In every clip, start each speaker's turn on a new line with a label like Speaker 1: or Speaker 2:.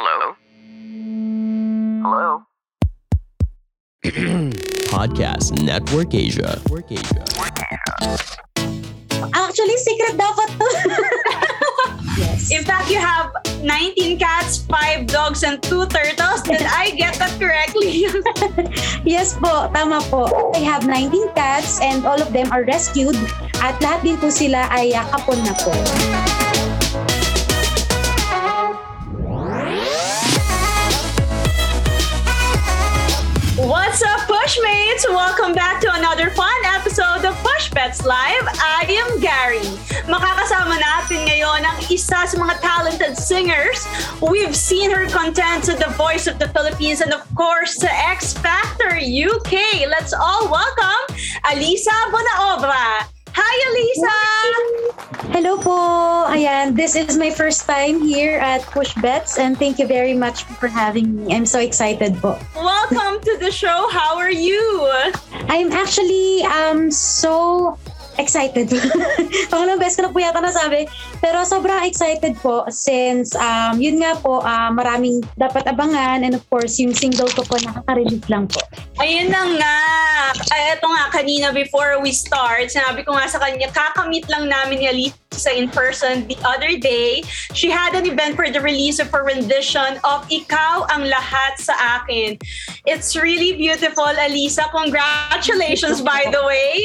Speaker 1: Hello? Hello?
Speaker 2: Podcast Network Asia. Network Asia.
Speaker 3: Actually, secret dapat to. yes.
Speaker 4: In fact, you have 19 cats, 5 dogs, and 2 turtles. Did I get that correctly?
Speaker 3: Yes po, tama po. I have 19 cats and all of them are rescued at lahat din po sila ay uh, kapon na po.
Speaker 4: Pushmates? Welcome back to another fun episode of Push Pets Live. I am Gary. Makakasama natin ngayon ang isa sa mga talented singers. We've seen her content sa The Voice of the Philippines and of course sa X Factor UK. Let's all welcome Alisa Bonaobra. Hi, Alisa!
Speaker 3: Hello po! Ayan, this is my first time here at Push Bets and thank you very much for having me. I'm so excited po.
Speaker 4: Welcome to the show. How are you?
Speaker 3: I'm actually um so excited. Pangalawang beses ko na po yata nasabi. Pero sobrang excited po since um, yun nga po, ah, maraming dapat abangan and of course yung single ko po nakaka-release lang po.
Speaker 4: Ayun na nga. Ay, eto nga, kanina before we start, sinabi ko nga sa kanya, kakamit lang namin ni Alisa in person the other day. She had an event for the release of her rendition of Ikaw ang Lahat sa Akin. It's really beautiful, Alisa. Congratulations, by the way.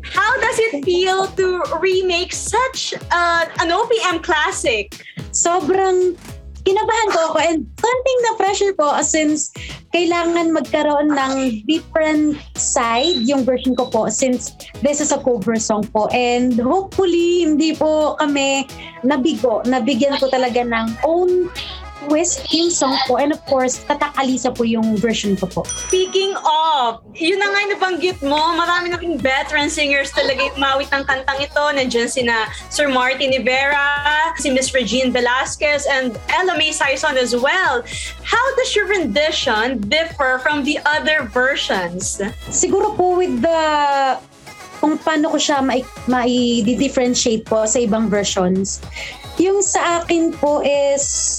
Speaker 4: How does it feel to remake such uh, an OPM classic?
Speaker 3: sobrang kinabahan ko ako and something na pressure po uh, since kailangan magkaroon ng different side yung version ko po since this is a cover song po and hopefully hindi po kami nabigo nabigyan ko talaga ng own twist yung song po and of course Tatak Alisa po yung version ko po
Speaker 4: Speaking of, yun na nga yung nabanggit mo, marami nating veteran singers talaga yung mawit ng kantang ito. Nandiyan sina Sir Martin Rivera, si Miss Regine Velasquez, and Ella May Saison as well. How does your rendition differ from the other versions?
Speaker 3: siguro po with the kung paano ko siya mai, mai-differentiate po sa ibang versions. Yung sa akin po is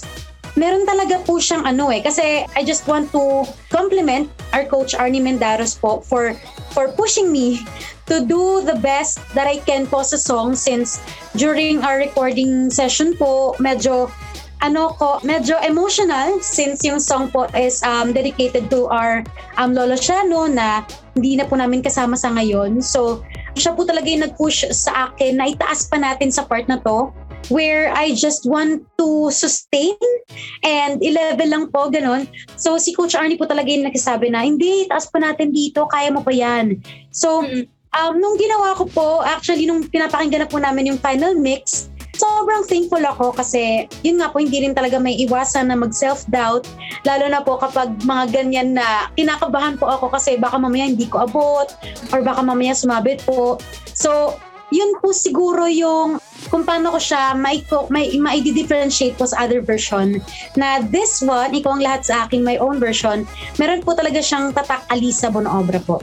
Speaker 3: meron talaga po siyang ano eh kasi I just want to compliment our coach Arnie Mendaros po for for pushing me to do the best that I can po sa song since during our recording session po medyo ano ko, medyo emotional since yung song po is um, dedicated to our um, Lolo Shano na hindi na po namin kasama sa ngayon. So, siya po talaga yung nag-push sa akin na itaas pa natin sa part na to where I just want to sustain and i-level lang po, ganun. So, si Coach Arnie po talaga yung nagsasabi na, hindi, itaas pa natin dito, kaya mo pa yan. So,
Speaker 4: Mm.
Speaker 3: um, nung ginawa ko po, actually, nung pinapakinggan na po namin yung final mix, sobrang thankful ako kasi yun nga po hindi rin talaga may iwasan na mag self-doubt lalo na po kapag mga ganyan na kinakabahan po ako kasi baka mamaya hindi ko abot or baka mamaya sumabit po so yun po siguro yung kung paano ko siya mai-differentiate po sa other version na this one, ikaw ang lahat sa akin, my own version, meron po talaga siyang tatak Alisa Bonoobra po.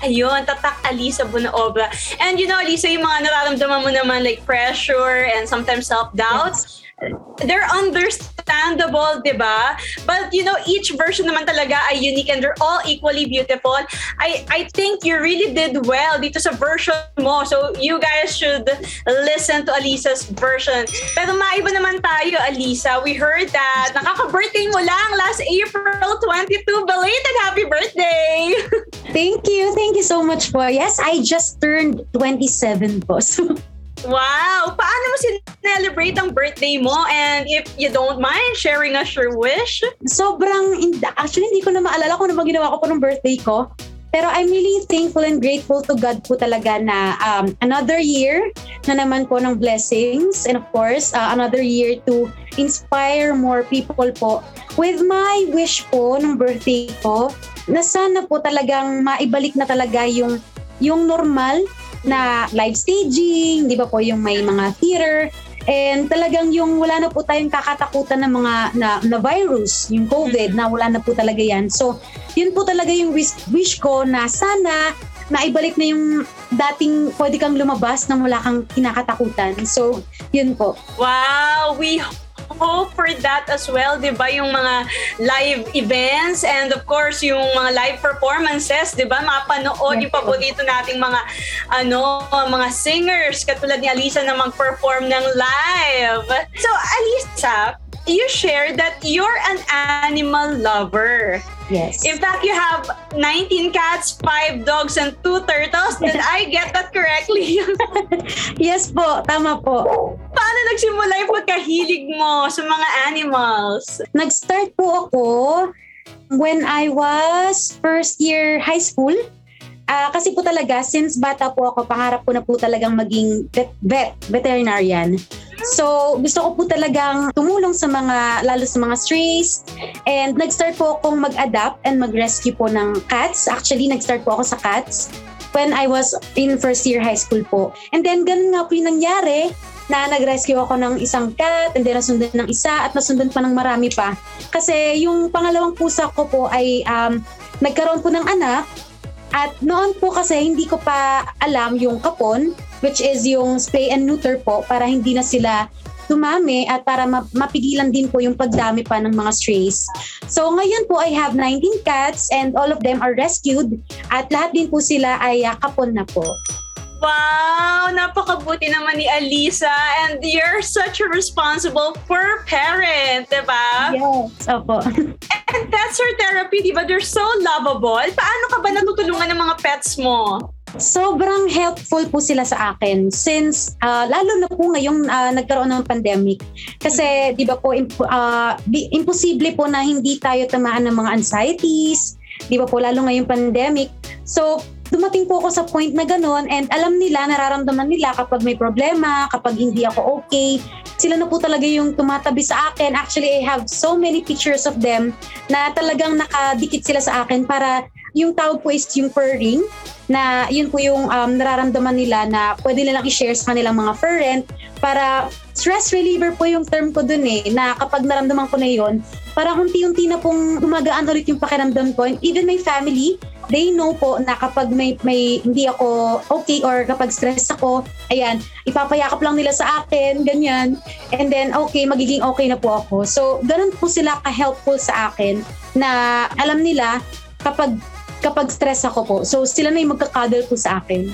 Speaker 4: Ayun, tatak Alisa Bunaobra. And you know, Alisa, yung mga nararamdaman mo naman like pressure and sometimes self-doubts, they're understandable, di ba? But you know, each version naman talaga ay unique and they're all equally beautiful. I I think you really did well dito sa version mo. So you guys should listen to Alisa's version. Pero maiba naman tayo, Alisa. We heard that nakaka-birthday mo lang last April 22. Belated happy birthday!
Speaker 3: Thank you. Thank you so much po. Yes, I just turned 27 po. So,
Speaker 4: Wow! Paano mo sinelebrate ang birthday mo? And if you don't mind sharing us your wish?
Speaker 3: sobrang, actually hindi ko na maalala kung ano ba ginawa ko po ng birthday ko. Pero I'm really thankful and grateful to God po talaga na um, another year na naman po ng blessings and of course uh, another year to inspire more people po with my wish po ng birthday ko na sana po talagang maibalik na talaga yung yung normal na live staging, di ba po yung may mga theater, and talagang yung wala na po tayong kakatakutan ng mga na, na virus, yung COVID, na wala na po talaga yan. So, yun po talaga yung wish, wish ko na sana naibalik na yung dating pwede kang lumabas nang wala kang kinakatakutan. So, yun po.
Speaker 4: Wow! We hope for that as well, di ba? Yung mga live events and of course, yung mga live performances, di ba? Mapanood yung paborito nating mga, ano, mga singers, katulad ni Alisa na mag-perform ng live. So, Alisa, you shared that you're an animal lover.
Speaker 3: Yes.
Speaker 4: In fact, you have 19 cats, 5 dogs, and 2 turtles. Did I get that correctly?
Speaker 3: yes po, tama po.
Speaker 4: Paano nagsimula yung pagkahilig mo sa mga animals?
Speaker 3: Nag-start po ako when I was first year high school. Ah, kasi po talaga, since bata po ako, pangarap ko na po talagang maging vet, vet veterinarian. So, gusto ko po talagang tumulong sa mga, lalo sa mga strays. And nag-start po akong mag-adapt and mag-rescue po ng cats. Actually, nag-start po ako sa cats when I was in first year high school po. And then, ganun nga po yung nangyari na nag-rescue ako ng isang cat and then nasundan ng isa at nasundan pa ng marami pa. Kasi yung pangalawang pusa ko po ay um, nagkaroon po ng anak at noon po kasi hindi ko pa alam yung kapon which is yung spay and neuter po para hindi na sila dumami at para ma- mapigilan din po yung pagdami pa ng mga strays. So ngayon po I have 19 cats and all of them are rescued at lahat din po sila ay uh, kapon na po.
Speaker 4: Wow! Napakabuti naman ni Alisa and you're such a responsible fur parent, di ba?
Speaker 3: Yes. Opo.
Speaker 4: And pets are therapy, di ba? They're so lovable. Paano ka ba natutulungan ng mga pets mo?
Speaker 3: Sobrang helpful po sila sa akin since uh, lalo na po ngayong uh, nagkaroon ng pandemic. Kasi 'di ba po imp- uh, imposible po na hindi tayo tamaan ng mga anxieties, 'di ba po lalo ngayong pandemic. So dumating po ako sa point na gano'n and alam nila, nararamdaman nila kapag may problema, kapag hindi ako okay. Sila na po talaga yung tumatabi sa akin. Actually, I have so many pictures of them na talagang nakadikit sila sa akin para yung tawag po is yung purring na yun po yung um, nararamdaman nila na pwede nilang i-share sa kanilang mga friend para stress reliever po yung term ko dun eh na kapag naramdaman ko na yun parang unti-unti na pong gumagaan ulit yung pakiramdam ko and even my family they know po na kapag may, may hindi ako okay or kapag stress ako ayan ipapayakap lang nila sa akin ganyan. And then okay magiging okay na po ako. So ganun po sila ka-helpful sa akin na alam nila kapag kapag stress ako po. So sila na yung magkakadal po sa akin.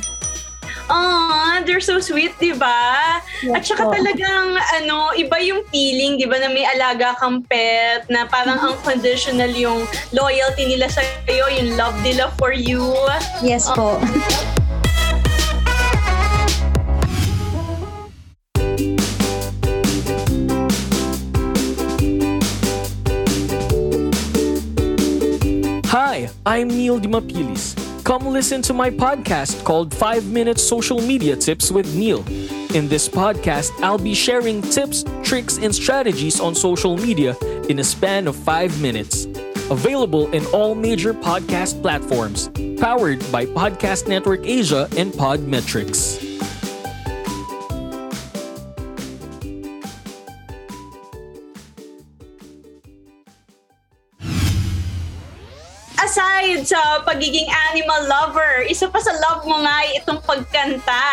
Speaker 4: Aw, they're so sweet, di ba?
Speaker 3: Yes
Speaker 4: At saka
Speaker 3: po.
Speaker 4: talagang, ano, iba yung feeling, di ba, na may alaga kang pet, na parang
Speaker 3: Mm-hmm.
Speaker 4: unconditional yung loyalty nila sa iyo, yung love nila for you.
Speaker 3: Yes po.
Speaker 1: I'm Neil Dimapilis. Come listen to my podcast called 5 Minute Social Media Tips with Neil. In this podcast, I'll be sharing tips, tricks, and strategies on social media in a span of 5 minutes. Available in all major podcast platforms. Powered by Podcast Network Asia and Podmetrics.
Speaker 4: Aside sa pagiging animal lover, isa pa sa love mo nga ay itong pagkanta.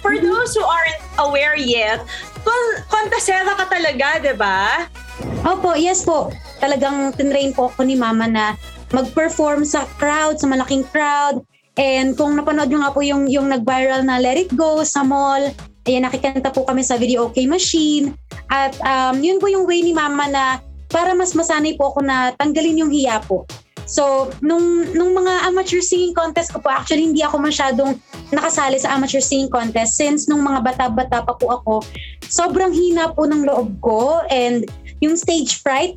Speaker 4: For
Speaker 3: Mm-hmm.
Speaker 4: those who aren't aware yet, kon- kontasera ka talaga, di ba?
Speaker 3: Opo, yes po. Talagang tinrain po ako ni mama na mag-perform sa crowd, sa malaking crowd. And kung napanood nyo nga po yung, yung nag-viral na Let It Go sa mall, ayan, nakikanta po kami sa Video OK Machine. At um, yun po yung way ni mama na para mas masanay po ako na tanggalin yung hiya po. So, nung, nung mga amateur singing contest ko po, actually hindi ako masyadong nakasali sa amateur singing contest. Since nung mga bata-bata pa po ako, sobrang hina po ng loob ko and yung stage fright,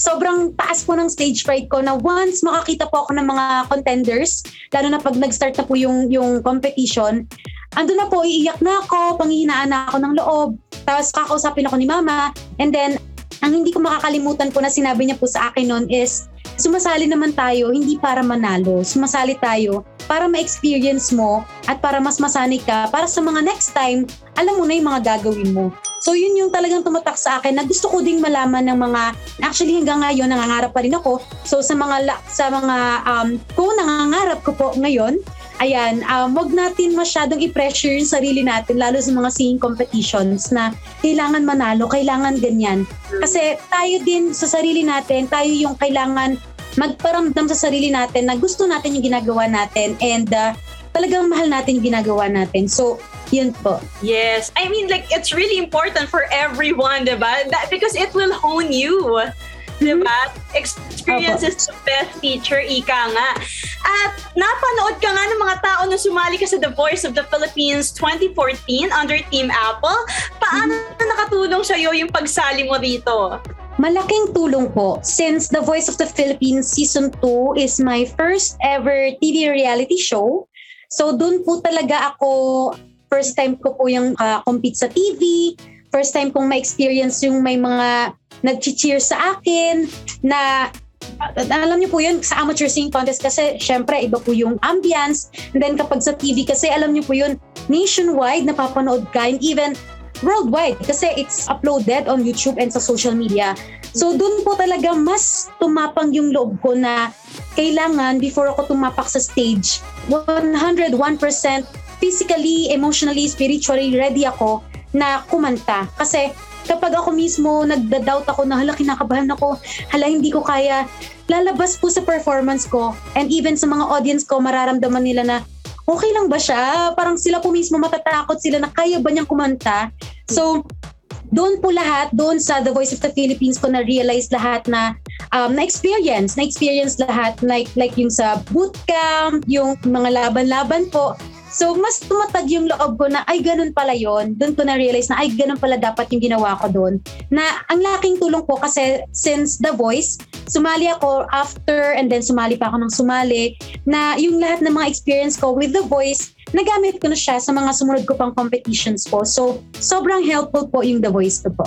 Speaker 3: sobrang taas po ng stage fright ko na once makakita po ako ng mga contenders, lalo na pag nag-start na po yung, yung competition, ando na po, iiyak na ako, panghihinaan na ako ng loob, tapos kakausapin ako ni mama, and then, ang hindi ko makakalimutan po na sinabi niya po sa akin noon is, sumasali naman tayo hindi para manalo. Sumasali tayo para ma-experience mo at para mas masanay ka para sa mga next time, alam mo na yung mga gagawin mo. So yun yung talagang tumatak sa akin na gusto ko ding malaman ng mga actually hanggang ngayon nangangarap pa rin ako. So sa mga sa mga um kung nangangarap ko po ngayon ayan, um, wag natin masyadong i-pressure yung sarili natin, lalo sa mga singing competitions na kailangan manalo, kailangan ganyan. Kasi tayo din sa sarili natin, tayo yung kailangan magparamdam sa sarili natin na gusto natin yung ginagawa natin and uh, talagang mahal natin yung ginagawa natin. So, yun po.
Speaker 4: Yes. I mean, like, it's really important for everyone, diba? That, because it will hone you. Diba? Experience is the best teacher, ika nga. At napanood ka nga ng mga tao na sumali ka sa The Voice of the Philippines 2014 under Team Apple. Paano nakatulong sa'yo yung pagsali mo rito?
Speaker 3: Malaking tulong po since The Voice of the Philippines Season 2 is my first ever TV reality show. So doon po talaga ako, first time ko po yung uh, compete sa TV, first time kong ma-experience yung may mga nag-cheer sa akin na alam niyo po yun sa amateur singing contest kasi syempre iba po yung ambience and then kapag sa TV kasi alam niyo po yun nationwide napapanood ka and even worldwide kasi it's uploaded on YouTube and sa social media. So doon po talaga mas tumapang yung loob ko na kailangan before ako tumapak sa stage 101% physically, emotionally, spiritually ready ako na kumanta. Kasi kapag ako mismo nagda-doubt ako na hala kinakabahan ako, hala hindi ko kaya, lalabas po sa performance ko and even sa mga audience ko mararamdaman nila na okay lang ba siya? Parang sila po mismo matatakot sila na kaya ba niyang kumanta? So, doon po lahat, doon sa The Voice of the Philippines ko na-realize lahat na um, na-experience, na-experience lahat like, like yung sa bootcamp, yung mga laban-laban po. So, mas tumatag yung loob ko na, ay, ganun pala yon Doon ko na-realize na, ay, ganun pala dapat yung ginawa ko doon. Na ang laking tulong po kasi since The Voice, sumali ako after and then sumali pa ako ng sumali, na yung lahat ng mga experience ko with The Voice, nagamit ko na siya sa mga sumunod ko pang competitions po. So, sobrang helpful po yung The Voice ko po.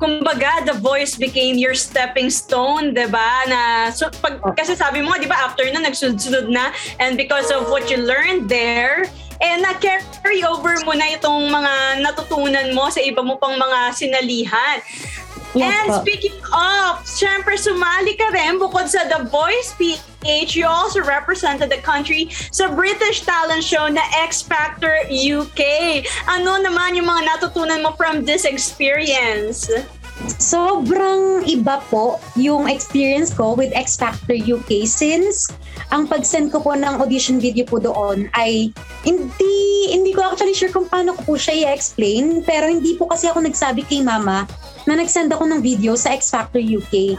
Speaker 4: kumbaga, The Voice became your stepping stone, di ba? Na, so, pag, kasi sabi mo, di ba, after na, nagsunod na, and because of what you learned there, eh, na-carry over mo na itong mga natutunan mo sa iba mo pang mga sinalihan.
Speaker 3: Yes
Speaker 4: and
Speaker 3: po.
Speaker 4: speaking of, syempre sumali ka rin bukod sa The Voice PH, you also represented the country sa British talent show na X Factor UK. Ano naman yung mga natutunan mo from this experience?
Speaker 3: Sobrang iba po yung experience ko with X Factor UK since ang pag-send ko po ng audition video po doon ay hindi hindi ko actually sure kung paano ko po siya i-explain pero hindi po kasi ako nagsabi kay mama na nag-send ako ng video sa X Factor UK.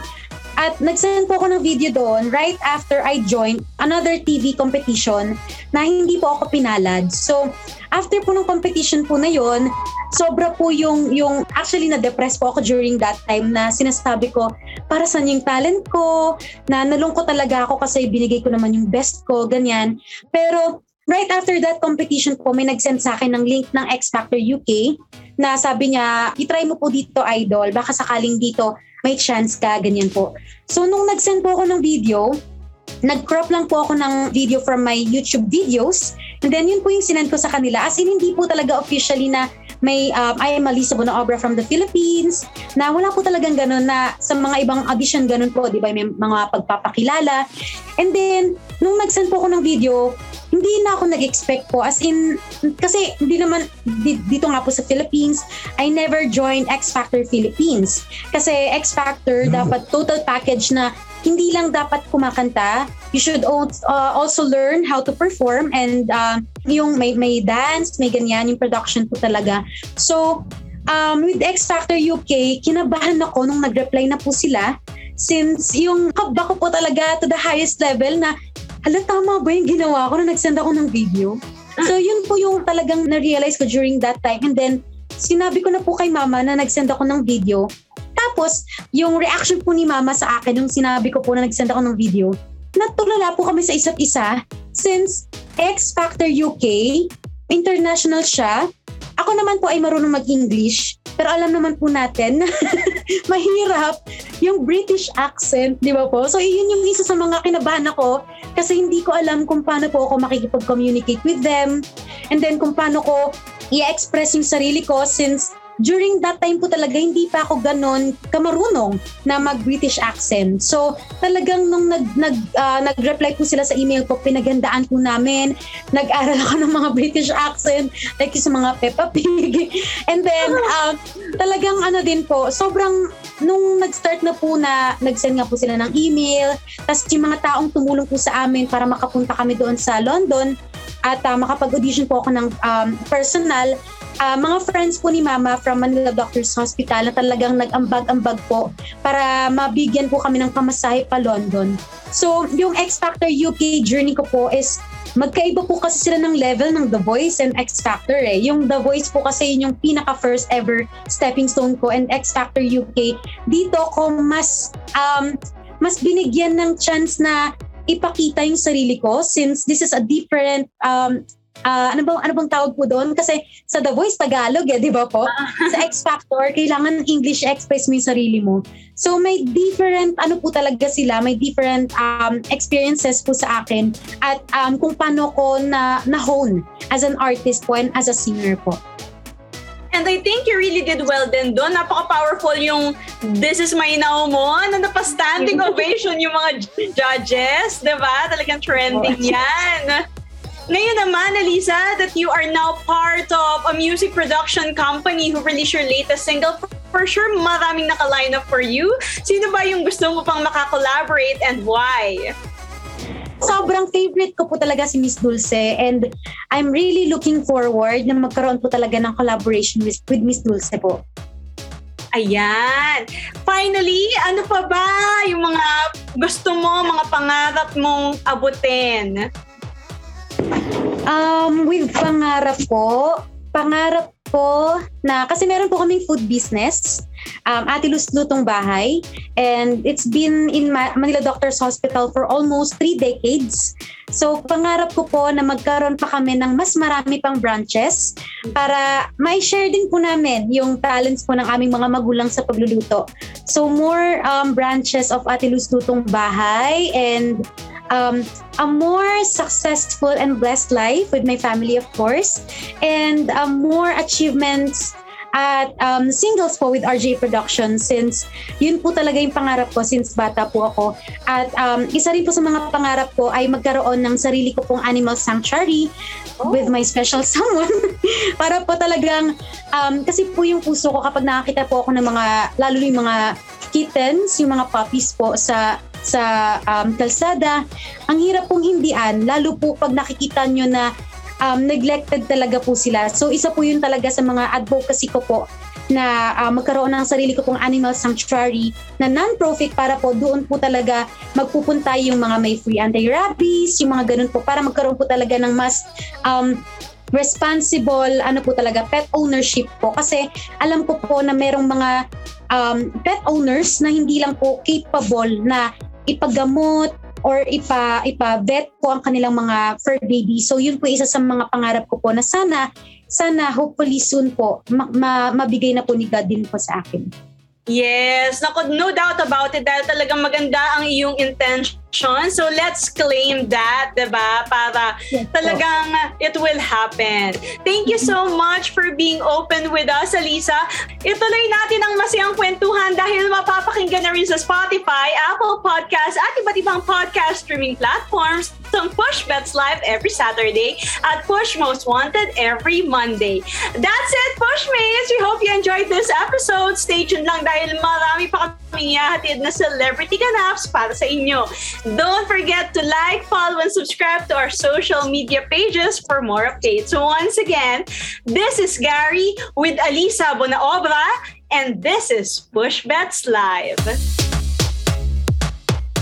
Speaker 3: At nag-send po ako ng video doon right after I joined another TV competition na hindi po ako pinalad. So, after po ng competition po na yon, sobra po yung, yung actually na-depress po ako during that time na sinasabi ko, para saan yung talent ko, na nalungkot talaga ako kasi binigay ko naman yung best ko, ganyan. Pero right after that competition po, may nag-send sa akin ng link ng X Factor UK na sabi niya, itry mo po dito idol, baka sakaling dito may chance ka, ganyan po. So nung nag-send po ako ng video, nag-crop lang po ako ng video from my YouTube videos. And then yun po yung sinend ko sa kanila. As in, hindi po talaga officially na may um, I am Alisa Bonaobra from the Philippines, na wala po talagang ganun na sa mga ibang audition ganun po, di ba? May mga pagpapakilala. And then, nung nag-send po ako ng video, hindi na ako nag-expect po. As in, kasi hindi naman, di- dito nga po sa Philippines, I never joined X Factor Philippines. Kasi X Factor, dapat total package na hindi lang dapat kumakanta. You should uh, also learn how to perform and uh, yung may, may dance, may ganyan, yung production po talaga. So, um, with X Factor UK, kinabahan ako nung nag-reply na po sila since yung kaba ko po talaga to the highest level na hala tama ba yung ginawa ko na nag-send ako ng video? So yun po yung talagang na-realize ko during that time and then sinabi ko na po kay mama na nag-send ako ng video. Tapos yung reaction po ni mama sa akin nung sinabi ko po na nag-send ako ng video, natulala po kami sa isa't isa since X Factor UK, international siya. Ako naman po ay marunong mag-English, pero alam naman po natin na mahirap yung British accent, di ba po? So, yun yung isa sa mga kinabahan ako kasi hindi ko alam kung paano po ako makikipag-communicate with them and then kung paano ko i-express yung sarili ko since during that time po talaga, hindi pa ako ganon kamarunong na mag-British accent. So, talagang nung nag, nag, uh, nag-reply po sila sa email ko, pinagandaan po namin. Nag-aral ako ng mga British accent, like sa mga Peppa Pig. And then, uh, talagang ano din po, sobrang, nung nag-start na po na, nag-send nga po sila ng email, tapos yung mga taong tumulong po sa amin para makapunta kami doon sa London, at uh, makapag-audition po ako ng um, personal, uh, mga friends po ni Mama from Manila Doctors Hospital na talagang nag-ambag-ambag po para mabigyan po kami ng pamasahe pa London. So, yung X Factor UK journey ko po is magkaiba po kasi sila ng level ng The Voice and X Factor eh. Yung The Voice po kasi yun yung pinaka first ever stepping stone ko and X Factor UK. Dito ko mas um, mas binigyan ng chance na ipakita yung sarili ko since this is a different um, uh, ano bang ano bang tawag po doon kasi sa The Voice Tagalog eh, 'di ba po? sa X Factor kailangan English express mo yung sarili mo. So may different ano po talaga sila, may different um, experiences po sa akin at um, kung paano ko na na hone as an artist po and as a singer po.
Speaker 4: And I think you really did well din doon. Napaka-powerful yung This is My Now mo na napastanding ovation yung mga judges. Diba? Talagang trending yan. Ngayon naman, Elisa, that you are now part of a music production company who released your latest single, for sure maraming naka-line up for you. Sino ba yung gusto mo pang makakollaborate and why?
Speaker 3: sobrang favorite ko po talaga si Miss Dulce and I'm really looking forward na magkaroon po talaga ng collaboration with, with Miss Dulce po.
Speaker 4: Ayan. Finally, ano pa ba yung mga gusto mo, mga pangarap mong abutin?
Speaker 3: Um, with pangarap po, pangarap po na, kasi meron po kaming food business, um, Ate Luz Lutong Bahay, and it's been in Ma- Manila Doctors Hospital for almost three decades. So, pangarap ko po na magkaroon pa kami ng mas marami pang branches para may share din po namin yung talents po ng aming mga magulang sa pagluluto. So, more um, branches of Ate Luz Lutong Bahay and um, a more successful and blessed life with my family, of course, and um, more achievements at um, singles po with RJ Productions since yun po talaga yung pangarap ko since bata po ako. At um, isa rin po sa mga pangarap ko ay magkaroon ng sarili ko pong animal sanctuary oh. with my special someone para po talagang um, kasi po yung puso ko kapag nakakita po ako ng mga lalo yung mga kittens, yung mga puppies po sa sa um, kalsada, ang hirap pong hindian, lalo po pag nakikita nyo na um, neglected talaga po sila. So isa po yun talaga sa mga advocacy ko po na uh, magkaroon ng sarili ko pong animal sanctuary na non-profit para po doon po talaga magpupunta yung mga may free anti-rabies, yung mga ganun po para magkaroon po talaga ng mas um, responsible ano po talaga pet ownership po kasi alam ko po na merong mga um, pet owners na hindi lang po capable na ipagamot or ipa ipa-vet po ang kanilang mga fur baby. So yun po isa sa mga pangarap ko po na sana sana hopefully soon po ma- ma- mabigay na po ni God din po sa akin.
Speaker 4: Yes, nako, no doubt about it dahil talagang maganda ang iyong intention. So let's claim that, 'di ba? Para talagang it will happen. Thank you so much for being open with us, Alisa. Ituloy natin ang masayang kwentuhan dahil mapapakinggan na rin sa Spotify, Apple Podcasts at iba't ibang podcast streaming platforms ang Push Bets Live every Saturday at Push Most Wanted every Monday. That's it, Pushmates! We hope you enjoyed this episode. Stay tuned lang dahil marami pa kaming ihahatid na celebrity ganaps para sa inyo. Don't forget to like, follow, and subscribe to our social media pages for more updates. So once again, this is Gary with Alisa Bonaobra, and this is Push Bets Live.